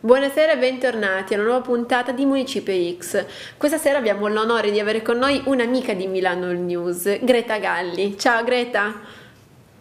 Buonasera e bentornati a una nuova puntata di Municipio X. Questa sera abbiamo l'onore di avere con noi un'amica di Milano News, Greta Galli. Ciao Greta!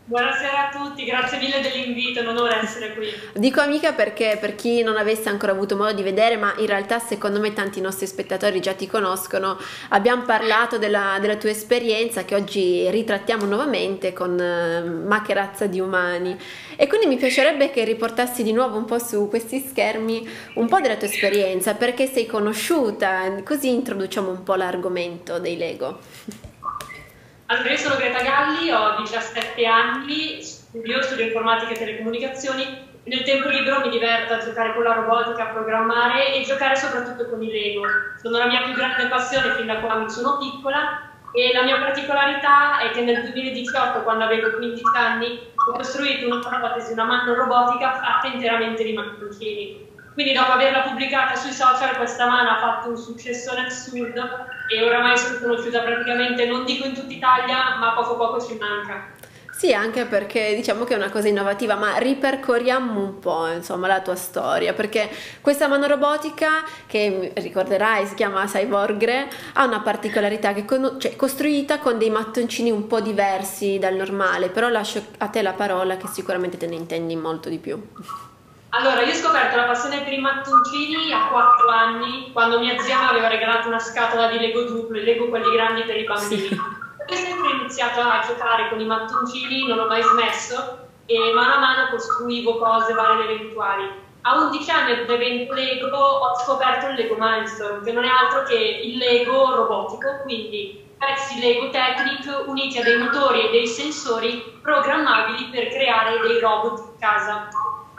Buonasera a tutti, grazie mille dell'invito, è un onore essere qui. Dico amica perché per chi non avesse ancora avuto modo di vedere, ma in realtà secondo me tanti nostri spettatori già ti conoscono, abbiamo parlato della, della tua esperienza che oggi ritrattiamo nuovamente con uh, Ma che razza di umani. E quindi mi piacerebbe che riportassi di nuovo un po' su questi schermi un po' della tua esperienza, perché sei conosciuta, così introduciamo un po' l'argomento dei Lego. Allora, io sono Greta Galli, ho 17 anni, studio, studio informatica e telecomunicazioni. Nel tempo libero mi diverto a giocare con la robotica, a programmare e giocare soprattutto con i Lego. Sono la mia più grande passione fin da quando sono piccola e la mia particolarità è che nel 2018, quando avevo 15 anni, ho costruito una protesi, una mano robotica fatta interamente di mattoncini quindi dopo averla pubblicata sui social questa mano ha fatto un successone assurdo e oramai sono conosciuta praticamente, non dico in tutta Italia, ma poco poco ci manca. Sì, anche perché diciamo che è una cosa innovativa, ma ripercorriamo un po' insomma la tua storia, perché questa mano robotica che ricorderai si chiama Cyborgre ha una particolarità che è cioè, costruita con dei mattoncini un po' diversi dal normale, però lascio a te la parola che sicuramente te ne intendi molto di più. Allora, io ho scoperto la passione per i mattoncini a 4 anni, quando mia zia mi aveva regalato una scatola di Lego duplo, Lego quelli grandi per i bambini. Ho sempre iniziato a giocare con i mattoncini, non ho mai smesso e mano a mano costruivo cose varie ed eventuali. A 11 anni ad evento Lego ho scoperto il Lego Mindstorm, che non è altro che il Lego robotico, quindi pezzi Lego Technic uniti a dei motori e dei sensori programmabili per creare dei robot in casa.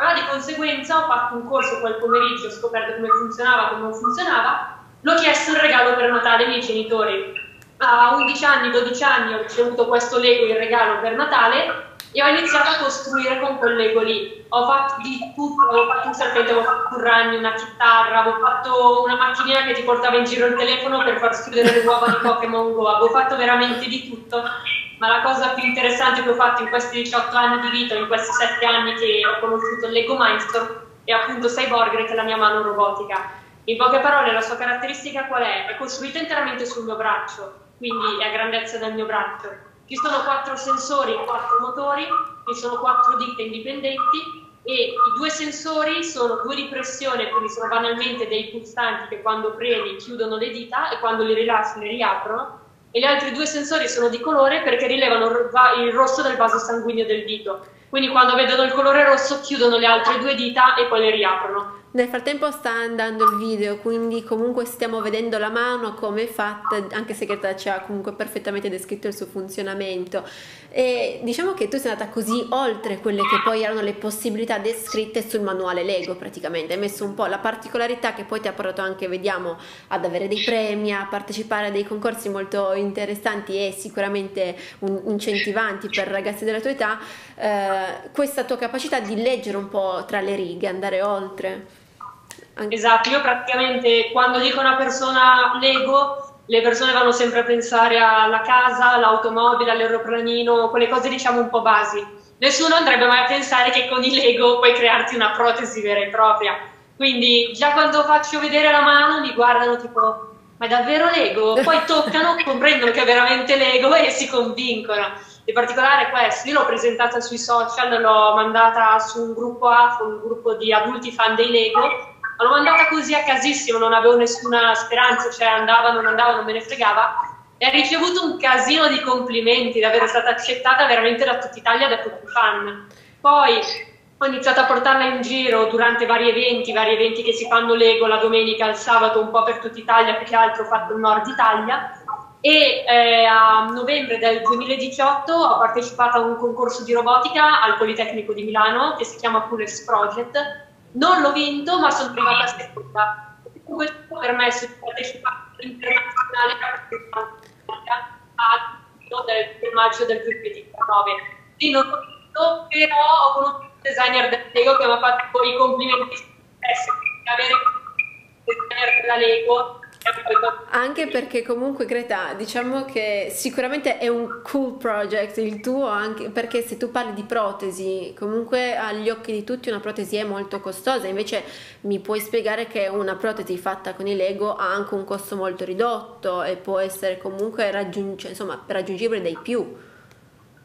Allora di conseguenza ho fatto un corso quel pomeriggio, ho scoperto come funzionava, come non funzionava, l'ho chiesto il regalo per Natale ai miei genitori. A 11 anni, 12 anni ho ricevuto questo Lego in regalo per Natale e ho iniziato a costruire con quel Lego lì. Ho fatto di tutto, avevo fatto un serpente, avevo fatto un ragno, una chitarra, avevo fatto una macchinina che ti portava in giro il telefono per far schiudere le uova di Pokémon Go, avevo fatto veramente di tutto ma la cosa più interessante che ho fatto in questi 18 anni di vita, in questi 7 anni che ho conosciuto il Lego Mindstorm, è appunto Cyborg, che è la mia mano robotica. In poche parole, la sua caratteristica qual è? È costruita interamente sul mio braccio, quindi è a grandezza del mio braccio. Ci sono quattro sensori e quattro motori, ci sono quattro dita indipendenti e i due sensori sono due di pressione, quindi sono banalmente dei pulsanti che quando premi chiudono le dita e quando li rilassi le riaprono e gli altri due sensori sono di colore perché rilevano il rosso del vaso sanguigno del dito. Quindi quando vedono il colore rosso chiudono le altre due dita e poi le riaprono. Nel frattempo sta andando il video, quindi comunque stiamo vedendo la mano come è fatta, anche se Greta ci ha comunque perfettamente descritto il suo funzionamento. E diciamo che tu sei andata così oltre quelle che poi erano le possibilità descritte sul manuale Lego praticamente, hai messo un po' la particolarità che poi ti ha portato anche, vediamo, ad avere dei premi, a partecipare a dei concorsi molto interessanti e sicuramente incentivanti per ragazzi della tua età, eh, questa tua capacità di leggere un po' tra le righe, andare oltre. Esatto, io praticamente quando dico una persona Lego, le persone vanno sempre a pensare alla casa, all'automobile, all'aeroplanino, quelle cose diciamo un po' basi. Nessuno andrebbe mai a pensare che con i Lego puoi crearti una protesi vera e propria. Quindi già quando faccio vedere la mano mi guardano tipo, ma è davvero Lego? Poi toccano, comprendono che è veramente Lego e si convincono. In particolare questo, io l'ho presentata sui social, l'ho mandata su un gruppo A, un gruppo di adulti fan dei Lego l'ho mandata così a casissimo, non avevo nessuna speranza, cioè andava, non andava, non me ne fregava. E ha ricevuto un casino di complimenti, di essere stata accettata veramente da tutta Italia, da tutti i fan. Poi ho iniziato a portarla in giro durante vari eventi, vari eventi che si fanno Lego la domenica, il sabato, un po' per tutta Italia, più che altro ho fatto il nord Italia. E eh, a novembre del 2018 ho partecipato a un concorso di robotica al Politecnico di Milano che si chiama Pulex Project non l'ho vinto, ma sono arrivata seconda. Questo mi ha permesso di partecipare all'internazionale a del maggio del 2019. Sì, non l'ho vinto, però ho conosciuto il designer del Lego che mi ha fatto i complimenti stessi. Avere il designer del la Lego anche perché comunque Greta, diciamo che sicuramente è un cool project il tuo, anche perché se tu parli di protesi, comunque agli occhi di tutti una protesi è molto costosa, invece mi puoi spiegare che una protesi fatta con i Lego ha anche un costo molto ridotto e può essere comunque raggiung- insomma, raggiungibile dai più.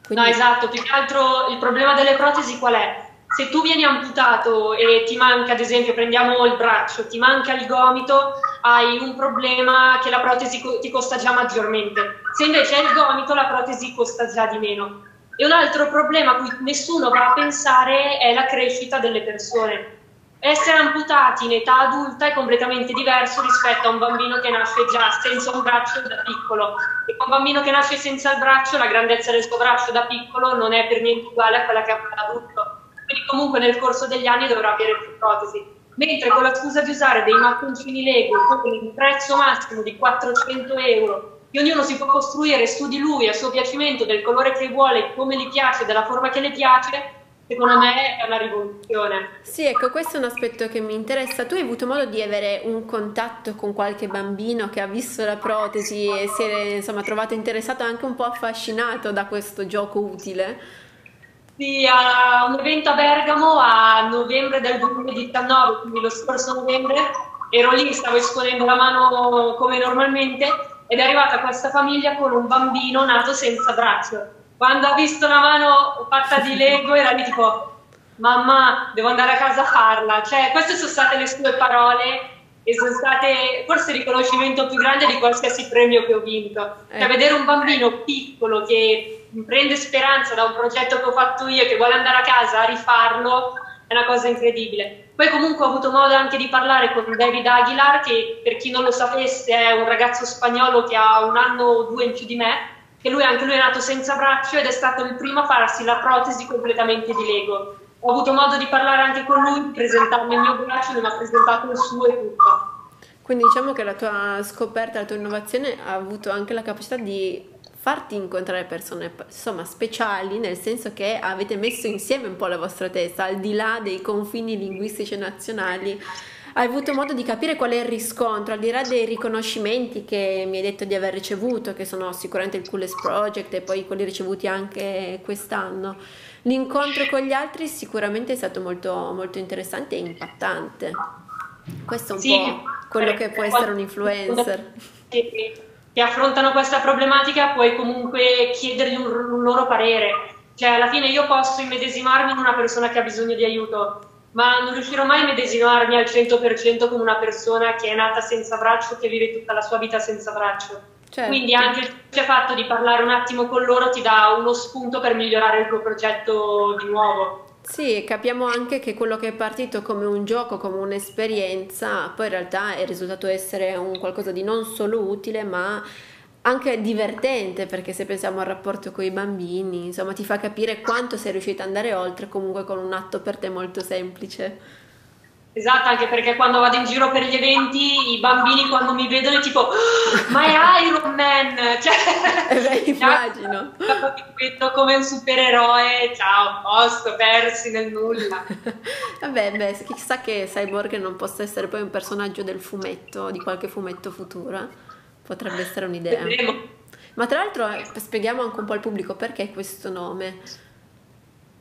Quindi... No, esatto, più che altro il problema delle protesi qual è? Se tu vieni amputato e ti manca, ad esempio, prendiamo il braccio, ti manca il gomito, hai un problema che la protesi ti costa già maggiormente. Se invece hai il gomito, la protesi costa già di meno. E un altro problema a cui nessuno va a pensare è la crescita delle persone. Essere amputati in età adulta è completamente diverso rispetto a un bambino che nasce già senza un braccio da piccolo. E un bambino che nasce senza il braccio, la grandezza del suo braccio da piccolo non è per niente uguale a quella che ha un adulto quindi comunque nel corso degli anni dovrà avere più protesi. Mentre con la scusa di usare dei mattoncini Lego con il prezzo massimo di 400 euro, che ognuno si può costruire su di lui a suo piacimento, del colore che vuole, come gli piace, della forma che le piace, secondo me è una rivoluzione. Sì, ecco, questo è un aspetto che mi interessa. Tu hai avuto modo di avere un contatto con qualche bambino che ha visto la protesi e si è insomma, trovato interessato, anche un po' affascinato da questo gioco utile? Sì, a un evento a Bergamo a novembre del 2019, quindi lo scorso novembre, ero lì, stavo esponendo la mano come normalmente ed è arrivata questa famiglia con un bambino nato senza braccio. Quando ha visto la mano fatta di Lego era lì tipo mamma devo andare a casa a farla, cioè queste sono state le sue parole e sono state forse il riconoscimento più grande di qualsiasi premio che ho vinto. Cioè eh. vedere un bambino piccolo che prende speranza da un progetto che ho fatto io, che vuole andare a casa a rifarlo, è una cosa incredibile. Poi comunque ho avuto modo anche di parlare con David Aguilar, che per chi non lo sapesse è un ragazzo spagnolo che ha un anno o due in più di me, che lui anche lui è nato senza braccio ed è stato il primo a farsi la protesi completamente di Lego. Ho avuto modo di parlare anche con lui, presentarmi il mio braccio, lui mi ha presentato il suo e tutto. Quindi diciamo che la tua scoperta, la tua innovazione ha avuto anche la capacità di farti incontrare persone insomma speciali nel senso che avete messo insieme un po' la vostra testa al di là dei confini linguistici nazionali hai avuto modo di capire qual è il riscontro, al di là dei riconoscimenti che mi hai detto di aver ricevuto, che sono sicuramente il Coolest Project e poi quelli ricevuti anche quest'anno. L'incontro con gli altri sicuramente è stato molto, molto interessante e impattante. Questo è un sì, po' quello che può essere un influencer. Sì, che affrontano questa problematica puoi comunque chiedergli un, un, loro parere. Cioè, alla fine io posso immedesimarmi in una persona che ha bisogno di aiuto, ma non riuscirò mai a immedesimarmi al 100% con una persona che è nata senza braccio, che vive tutta la sua vita senza braccio. Certo. Quindi anche il fatto di parlare un attimo con loro ti dà uno spunto per migliorare il tuo progetto di nuovo. Sì, capiamo anche che quello che è partito come un gioco, come un'esperienza, poi in realtà è risultato essere un qualcosa di non solo utile, ma anche divertente, perché se pensiamo al rapporto con i bambini, insomma, ti fa capire quanto sei riuscita ad andare oltre comunque con un atto per te molto semplice. Esatto, anche perché quando vado in giro per gli eventi i bambini quando mi vedono è tipo oh, ma è Iron Man! Cioè, eh beh, immagino. Vedo come un supereroe, ciao, posto, persi nel nulla. Vabbè, beh, chissà che Cyborg non possa essere poi un personaggio del fumetto, di qualche fumetto futuro. Potrebbe essere un'idea. Vedremo. Ma tra l'altro eh, spieghiamo anche un po' al pubblico perché questo nome.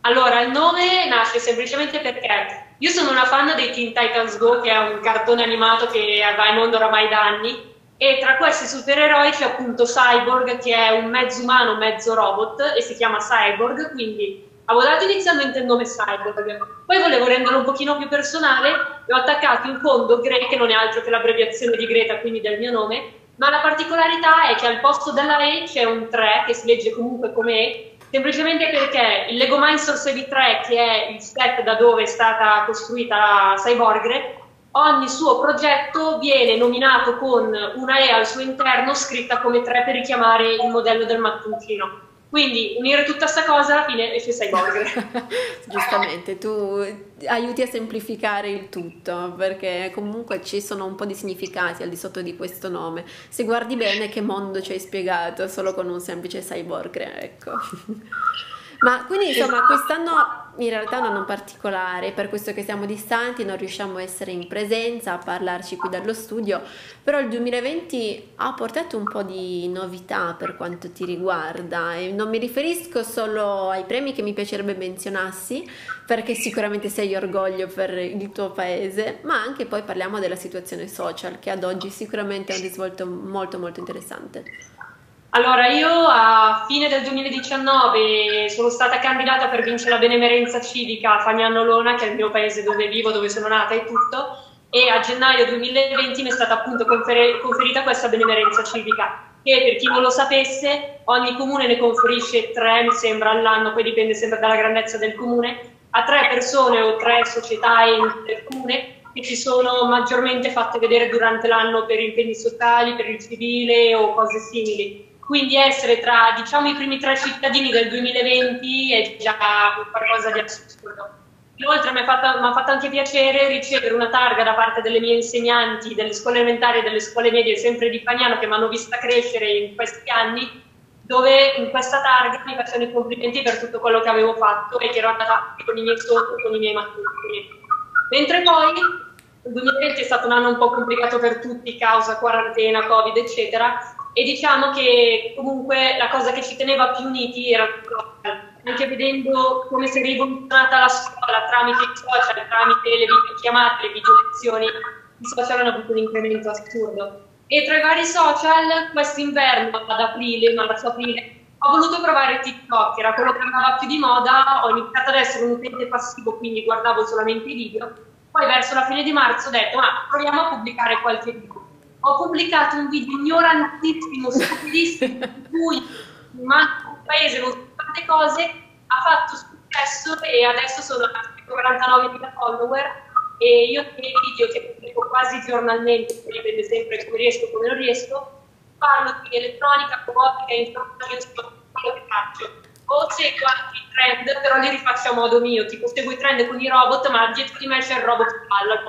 Allora, il nome nasce semplicemente perché io sono una fan dei Teen Titans Go, che è un cartone animato che va in onda oramai da anni, e tra questi supereroi c'è appunto Cyborg, che è un mezzo umano, mezzo robot, e si chiama Cyborg, quindi avevo dato inizialmente il nome Cyborg. Poi volevo renderlo un pochino più personale e ho attaccato in fondo Gre, che non è altro che l'abbreviazione di Greta, quindi del mio nome, ma la particolarità è che al posto della E c'è un 3, che si legge comunque come E, semplicemente perché il Lego Mindsource EV3, che è il set da dove è stata costruita Cyborgre, ogni suo progetto viene nominato con una E al suo interno scritta come 3 per richiamare il modello del mattoncino. Quindi unire tutta questa cosa alla fine esce Cyborg. Giustamente, tu aiuti a semplificare il tutto perché comunque ci sono un po' di significati al di sotto di questo nome. Se guardi bene che mondo ci hai spiegato solo con un semplice cyborg, ecco. Ma quindi insomma quest'anno in realtà è un anno particolare, per questo che siamo distanti, non riusciamo a essere in presenza, a parlarci qui dallo studio, però il 2020 ha portato un po' di novità per quanto ti riguarda e non mi riferisco solo ai premi che mi piacerebbe menzionassi, perché sicuramente sei orgoglio per il tuo paese, ma anche poi parliamo della situazione social che ad oggi sicuramente è un risvolto molto molto interessante. Allora, io a fine del 2019 sono stata candidata per vincere la benemerenza civica a Fagnano Lona, che è il mio paese dove vivo, dove sono nata e tutto, e a gennaio 2020 mi è stata appunto confer- conferita questa benemerenza civica, che per chi non lo sapesse, ogni comune ne conferisce tre, mi sembra, all'anno, poi dipende sempre dalla grandezza del comune, a tre persone o tre società del comune che si sono maggiormente fatte vedere durante l'anno per impegni sociali, per il civile o cose simili quindi essere tra diciamo, i primi tre cittadini del 2020 è già qualcosa di assurdo. Inoltre mi ha fatto, fatto, anche piacere ricevere una targa da parte delle mie insegnanti delle scuole elementari e delle scuole medie sempre di Fagnano che mi hanno vista crescere in questi anni, dove in questa targa mi facevano i complimenti per tutto quello che avevo fatto e che ero andata con i miei sotto, con i miei maturi. Mentre poi il 2020 è stato un anno un po' complicato per tutti, causa quarantena, covid, eccetera, e diciamo che comunque la cosa che ci teneva più uniti era anche vedendo come si è rivoluzionata la scuola tramite i social, tramite le videochiamate, le video lezioni, i social hanno avuto un incremento assurdo. E tra i vari social, quest'inverno, ad aprile, marzo aprile, ho voluto provare TikTok, era quello che andava più di moda, ho iniziato ad essere un utente passivo, quindi guardavo solamente i video, poi verso la fine di marzo ho detto, ma proviamo a pubblicare qualche video ho pubblicato un video ignorantissimo, stupidissimo, in cui in un paese non so quante cose, ha fatto successo e adesso sono a 49.000 follower e io nei video che pubblico quasi giornalmente, dipende sempre come riesco come non riesco, parlo di elettronica, robotica, informazione, quello che faccio o seguo anche trend, però li rifaccio a modo mio, tipo seguo i trend con i robot, ma dietro di me c'è il robot che balla.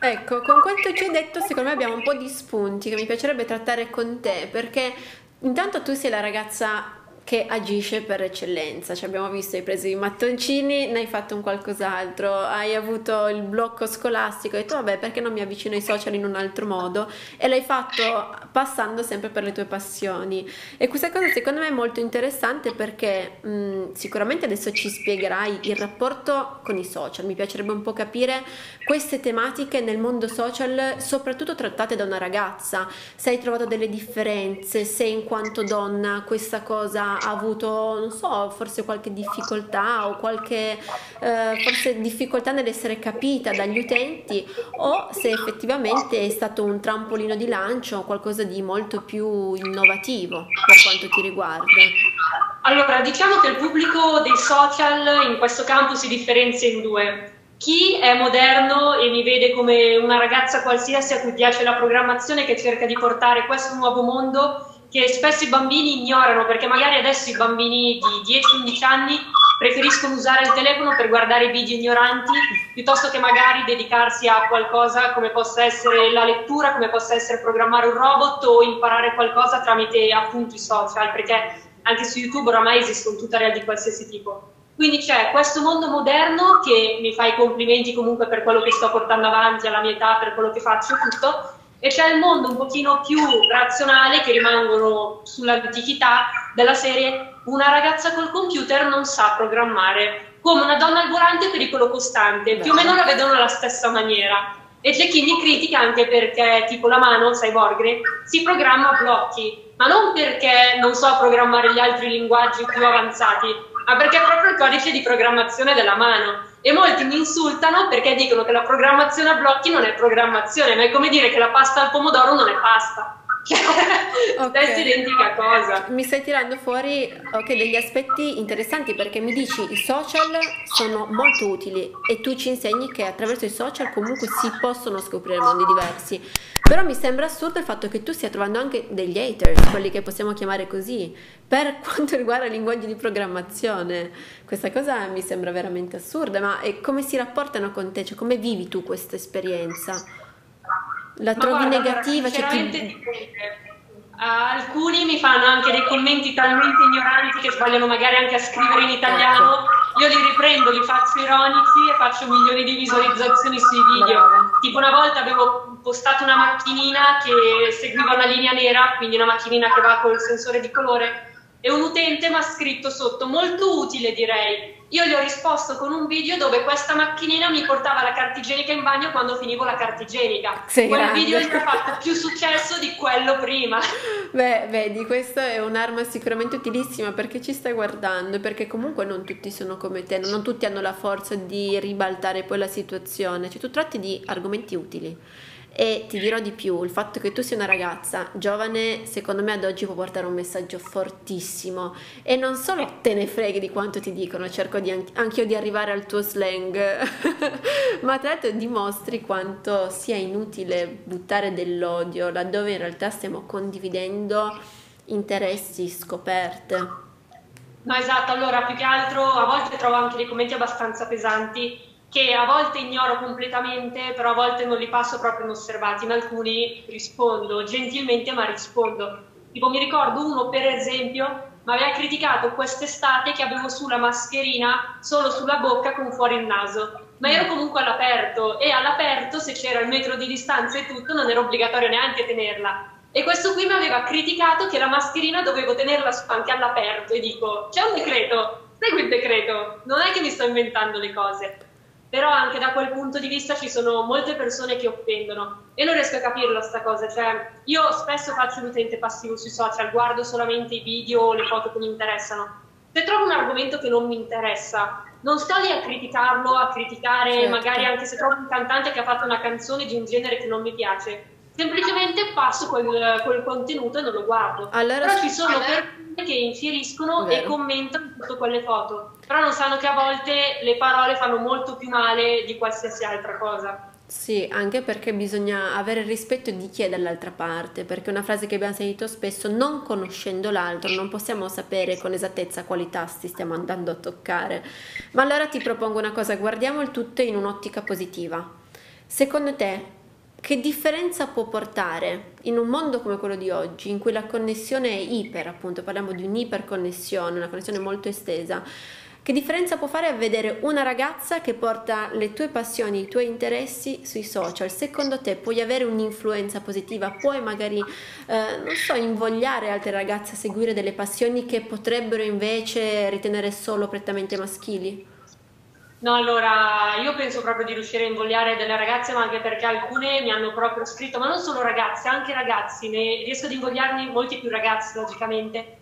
Ecco, con quanto ci hai detto, secondo me abbiamo un po' di spunti che mi piacerebbe trattare con te, perché intanto tu sei la ragazza che agisce per eccellenza. Ci abbiamo visto, hai preso i mattoncini, ne hai fatto un qualcos'altro, hai avuto il blocco scolastico, hai detto vabbè perché non mi avvicino ai social in un altro modo e l'hai fatto passando sempre per le tue passioni. E questa cosa secondo me è molto interessante perché mh, sicuramente adesso ci spiegherai il rapporto con i social. Mi piacerebbe un po' capire queste tematiche nel mondo social, soprattutto trattate da una ragazza. Se hai trovato delle differenze, se in quanto donna questa cosa ha avuto, non so, forse qualche difficoltà o qualche eh, forse difficoltà nell'essere capita dagli utenti o se effettivamente è stato un trampolino di lancio qualcosa di molto più innovativo per quanto ti riguarda. Allora, diciamo che il pubblico dei social in questo campo si differenzia in due. Chi è moderno e mi vede come una ragazza qualsiasi a cui piace la programmazione che cerca di portare questo nuovo mondo che spesso i bambini ignorano perché magari adesso i bambini di 10-11 anni preferiscono usare il telefono per guardare video ignoranti piuttosto che magari dedicarsi a qualcosa come possa essere la lettura, come possa essere programmare un robot o imparare qualcosa tramite appunto i social, perché anche su YouTube oramai esiste un tutorial di qualsiasi tipo. Quindi c'è questo mondo moderno che mi fa i complimenti comunque per quello che sto portando avanti alla mia età, per quello che faccio tutto, e c'è il mondo un pochino più razionale che rimangono sull'antichità della serie una ragazza col computer non sa programmare, come una donna al volante pericolo costante, più o meno la vedono alla stessa maniera. E c'è chi mi critica anche perché tipo la mano, cyborg, si programma a blocchi, ma non perché non so programmare gli altri linguaggi più avanzati, ma perché è proprio il codice di programmazione della mano e molti mi insultano perché dicono che la programmazione a blocchi non è programmazione, ma è come dire che la pasta al pomodoro non è pasta. okay. Stessa identica cosa. Mi stai tirando fuori okay, degli aspetti interessanti perché mi dici i social sono molto utili e tu ci insegni che attraverso i social comunque si possono scoprire mondi diversi. Però mi sembra assurdo il fatto che tu stia trovando anche degli haters, quelli che possiamo chiamare così, per quanto riguarda i linguaggi di programmazione. Questa cosa mi sembra veramente assurda, ma come si rapportano con te? Cioè, come vivi tu questa esperienza? La trovi guarda, negativa? Cioè, ti... alcuni mi fanno anche dei commenti talmente ignoranti che sbagliano magari anche a scrivere in italiano. Ecco. Io li riprendo, li faccio ironici e faccio milioni di visualizzazioni sui video. Brava. Tipo una volta avevo postato una macchinina che seguiva una linea nera, quindi una macchinina che va col sensore di colore, e un utente mi ha scritto sotto, molto utile direi, io gli ho risposto con un video dove questa macchinina mi portava la carta igienica in bagno quando finivo la carta igienica. Sei Quel grande. video gli ha fatto più successo di quello prima. Beh, vedi, questa è un'arma sicuramente utilissima perché ci stai guardando, perché comunque non tutti sono come te, non tutti hanno la forza di ribaltare poi la situazione, cioè tu tratti di argomenti utili e ti dirò di più, il fatto che tu sia una ragazza giovane, secondo me ad oggi può portare un messaggio fortissimo e non solo te ne freghi di quanto ti dicono, cerco di anche io di arrivare al tuo slang, ma tra l'altro dimostri quanto sia inutile buttare dell'odio laddove in realtà stiamo condividendo interessi, scoperte. No, esatto, allora più che altro a volte trovo anche dei commenti abbastanza pesanti che a volte ignoro completamente, però a volte non li passo proprio inosservati. In alcuni rispondo gentilmente, ma rispondo. Tipo, mi ricordo uno, per esempio, mi aveva criticato quest'estate che avevo sulla mascherina solo sulla bocca con fuori il naso. Ma ero comunque all'aperto e all'aperto, se c'era il metro di distanza e tutto, non era obbligatorio neanche tenerla. E questo qui mi aveva criticato che la mascherina dovevo tenerla anche all'aperto. E dico, c'è un decreto, segui il decreto, non è che mi sto inventando le cose però anche da quel punto di vista ci sono molte persone che offendono e non riesco a capirla sta cosa, cioè io spesso faccio l'utente passivo sui social, guardo solamente i video o le foto che mi interessano. Se trovo un argomento che non mi interessa, non sto lì a criticarlo, a criticare, certo. magari anche se trovo un cantante che ha fatto una canzone di un genere che non mi piace, semplicemente passo quel, quel contenuto e non lo guardo. Allora, Però ci sono allora... persone che infieriscono e commentano tutto quelle foto, però non sanno che a volte le parole fanno molto più male di qualsiasi altra cosa. Sì, anche perché bisogna avere rispetto di chi è dall'altra parte, perché una frase che abbiamo sentito spesso, non conoscendo l'altro non possiamo sapere con esattezza quali tasti stiamo andando a toccare. Ma allora ti propongo una cosa, guardiamo il tutto in un'ottica positiva. Secondo te che differenza può portare in un mondo come quello di oggi, in cui la connessione è iper, appunto, parliamo di un'iperconnessione, una connessione molto estesa, che differenza può fare a vedere una ragazza che porta le tue passioni, i tuoi interessi sui social? Secondo te puoi avere un'influenza positiva? Puoi magari, eh, non so, invogliare altre ragazze a seguire delle passioni che potrebbero invece ritenere solo prettamente maschili? No, allora io penso proprio di riuscire a invogliare delle ragazze, ma anche perché alcune mi hanno proprio scritto, ma non solo ragazze, anche ragazzi, ne riesco ad invogliarne molti più ragazzi, logicamente.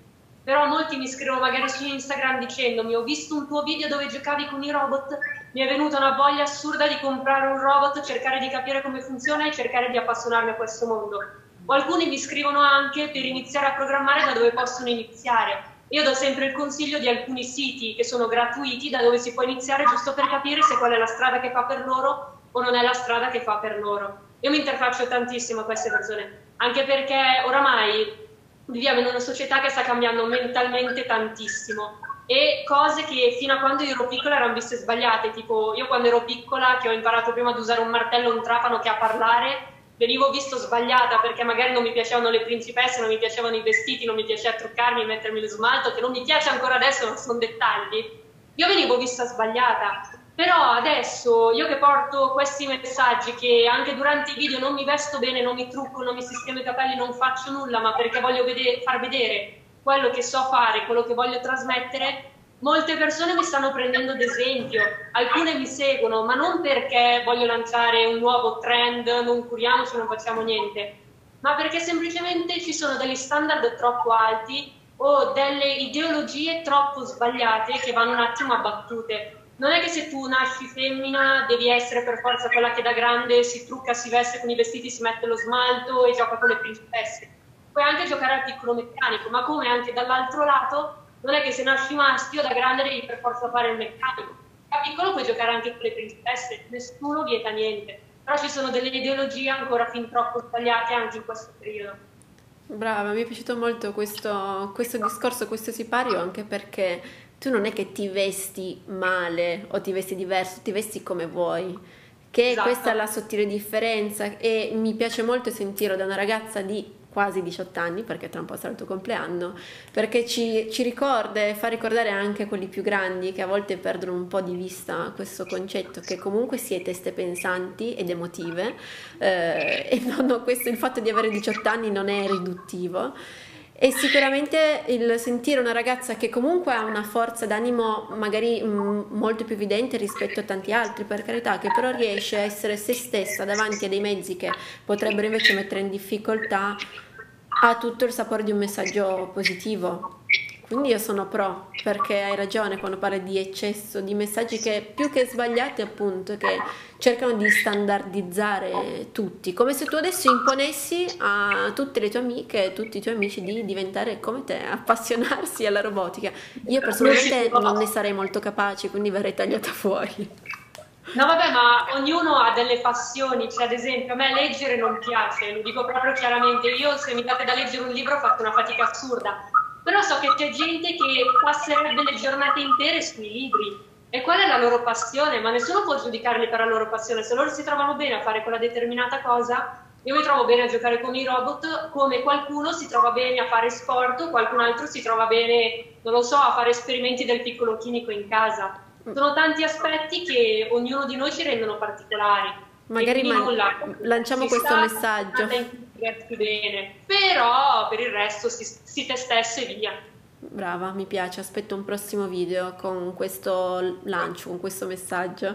Però molti mi scrivono magari su Instagram dicendomi ho visto un tuo video dove giocavi con i robot, mi è venuta una voglia assurda di comprare un robot, cercare di capire come funziona e cercare di appassionarmi a questo mondo. O alcuni mi scrivono anche per iniziare a programmare da dove possono iniziare io do sempre il consiglio di alcuni siti che sono gratuiti da dove si può iniziare giusto per capire se qual è la strada che fa per loro o non è la strada che fa per loro. Io mi interfaccio tantissimo a queste persone, anche perché oramai viviamo in una società che sta cambiando mentalmente tantissimo e cose che fino a quando io ero piccola erano viste sbagliate, tipo io quando ero piccola che ho imparato prima ad usare un martello, un trapano che a parlare, venivo visto sbagliata perché magari non mi piacevano le principesse, non mi piacevano i vestiti, non mi piaceva truccarmi, mettermi lo smalto, che non mi piace ancora adesso, ma sono dettagli. Io venivo vista sbagliata. Però adesso io che porto questi messaggi, che anche durante i video non mi vesto bene, non mi trucco, non mi sistemo i capelli, non faccio nulla, ma perché voglio vede- far vedere quello che so fare, quello che voglio trasmettere, Molte persone mi stanno prendendo ad esempio, alcune mi seguono, ma non perché voglio lanciare un nuovo trend, non curiamoci, non facciamo niente, ma perché semplicemente ci sono degli standard troppo alti o delle ideologie troppo sbagliate che vanno un attimo abbattute. Non è che se tu nasci femmina devi essere per forza quella che da grande si trucca, si veste con i vestiti, si mette lo smalto e gioca con le principesse. Puoi anche giocare al piccolo meccanico, ma come anche dall'altro lato non è che se nasci maschio da grande devi per forza fare il meccanico. Da piccolo puoi giocare anche con le principesse, nessuno vieta niente. Però ci sono delle ideologie ancora fin troppo sbagliate anche in questo periodo. Brava, mi è piaciuto molto questo, questo discorso, questo sipario, anche perché tu non è che ti vesti male o ti vesti diverso, ti vesti come vuoi. Che esatto. questa è la sottile differenza. E mi piace molto sentirlo da una ragazza di quasi 18 anni, perché tra un po' sarà il tuo compleanno, perché ci, ci ricorda e fa ricordare anche quelli più grandi che a volte perdono un po' di vista questo concetto che comunque siete ste pensanti ed emotive eh, e non, questo, il fatto di avere 18 anni non è riduttivo e sicuramente il sentire una ragazza che comunque ha una forza d'animo magari mh, molto più evidente rispetto a tanti altri, per carità, che però riesce a essere se stessa davanti a dei mezzi che potrebbero invece mettere in difficoltà, ha tutto il sapore di un messaggio positivo. Quindi io sono pro, perché hai ragione quando parli di eccesso, di messaggi che più che sbagliati appunto, che cercano di standardizzare tutti, come se tu adesso imponessi a tutte le tue amiche e tutti i tuoi amici di diventare come te, appassionarsi alla robotica. Io personalmente non ne sarei molto capace, quindi verrei tagliata fuori. No, vabbè, ma ognuno ha delle passioni, cioè ad esempio a me leggere non piace, lo dico proprio chiaramente, io se mi date da leggere un libro ho fatto una fatica assurda, però so che c'è gente che passerebbe le giornate intere sui libri. E qual è la loro passione, ma nessuno può giudicarli per la loro passione, se loro si trovano bene a fare quella determinata cosa, io mi trovo bene a giocare con i robot come qualcuno si trova bene a fare sport, qualcun altro si trova bene, non lo so, a fare esperimenti del piccolo chimico in casa. Sono tanti aspetti che ognuno di noi ci rendono particolari. Magari man- lanciamo questo messaggio diverti bene, però per il resto si, si te stesso e via. Brava, mi piace, aspetto un prossimo video con questo lancio, con questo messaggio.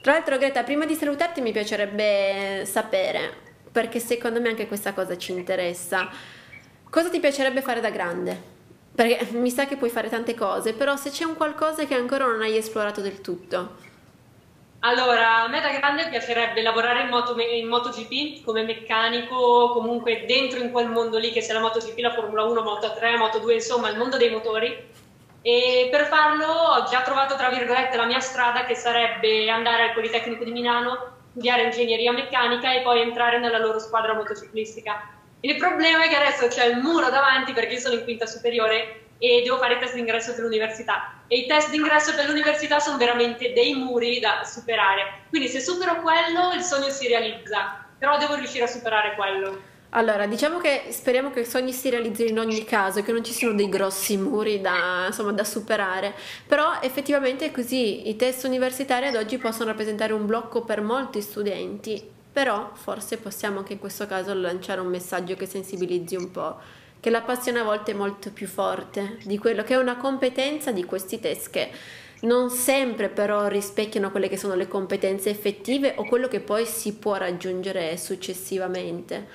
Tra l'altro Greta, prima di salutarti mi piacerebbe sapere, perché secondo me anche questa cosa ci interessa, cosa ti piacerebbe fare da grande? Perché mi sa che puoi fare tante cose, però se c'è un qualcosa che ancora non hai esplorato del tutto. Allora, a me da grande piacerebbe lavorare in, moto, in MotoGP come meccanico, comunque dentro in quel mondo lì che sia la MotoGP, la Formula 1, Moto 3, Moto 2, insomma il mondo dei motori. E per farlo ho già trovato, tra virgolette, la mia strada che sarebbe andare al Politecnico di Milano, studiare ingegneria meccanica e poi entrare nella loro squadra motociclistica. Il problema è che adesso c'è il muro davanti perché io sono in quinta superiore e devo fare il test d'ingresso per l'università. E i test d'ingresso per l'università sono veramente dei muri da superare. Quindi se supero quello il sogno si realizza, però devo riuscire a superare quello. Allora, diciamo che speriamo che i sogni si realizzino in ogni caso, che non ci siano dei grossi muri da, insomma, da superare, però effettivamente è così, i test universitari ad oggi possono rappresentare un blocco per molti studenti, però forse possiamo anche in questo caso lanciare un messaggio che sensibilizzi un po' che la passione a volte è molto più forte di quello che è una competenza di questi test che non sempre però rispecchiano quelle che sono le competenze effettive o quello che poi si può raggiungere successivamente.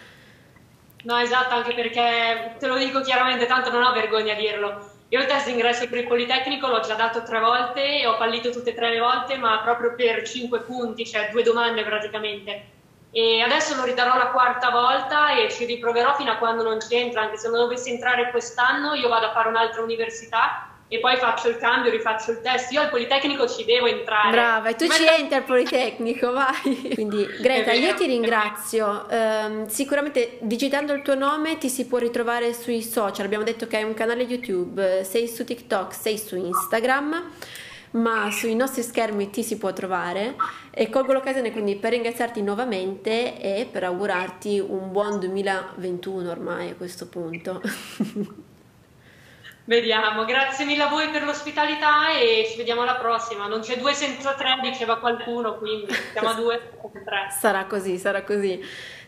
No, esatto, anche perché te lo dico chiaramente, tanto non ho vergogna a dirlo. Io il test d'ingresso per il Politecnico l'ho già dato tre volte e ho fallito tutte e tre le volte, ma proprio per cinque punti, cioè due domande praticamente e adesso lo ridarò la quarta volta e ci riproverò fino a quando non ci entra, anche se non dovessi entrare quest'anno io vado a fare un'altra università e poi faccio il cambio, rifaccio il test. Io al Politecnico ci devo entrare. Brava, e tu ci entri al Politecnico, vai. Quindi Greta, io ti ringrazio. Um, sicuramente digitando il tuo nome ti si può ritrovare sui social. Abbiamo detto che hai un canale YouTube, sei su TikTok, sei su Instagram ma sui nostri schermi ti si può trovare e colgo l'occasione quindi per ringraziarti nuovamente e per augurarti un buon 2021 ormai a questo punto. Vediamo, grazie mille a voi per l'ospitalità e ci vediamo alla prossima. Non c'è due senza tre, diceva qualcuno, quindi siamo a due senza tre. Sarà così, sarà così.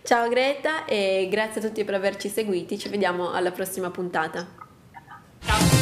Ciao Greta e grazie a tutti per averci seguiti, ci vediamo alla prossima puntata. Ciao.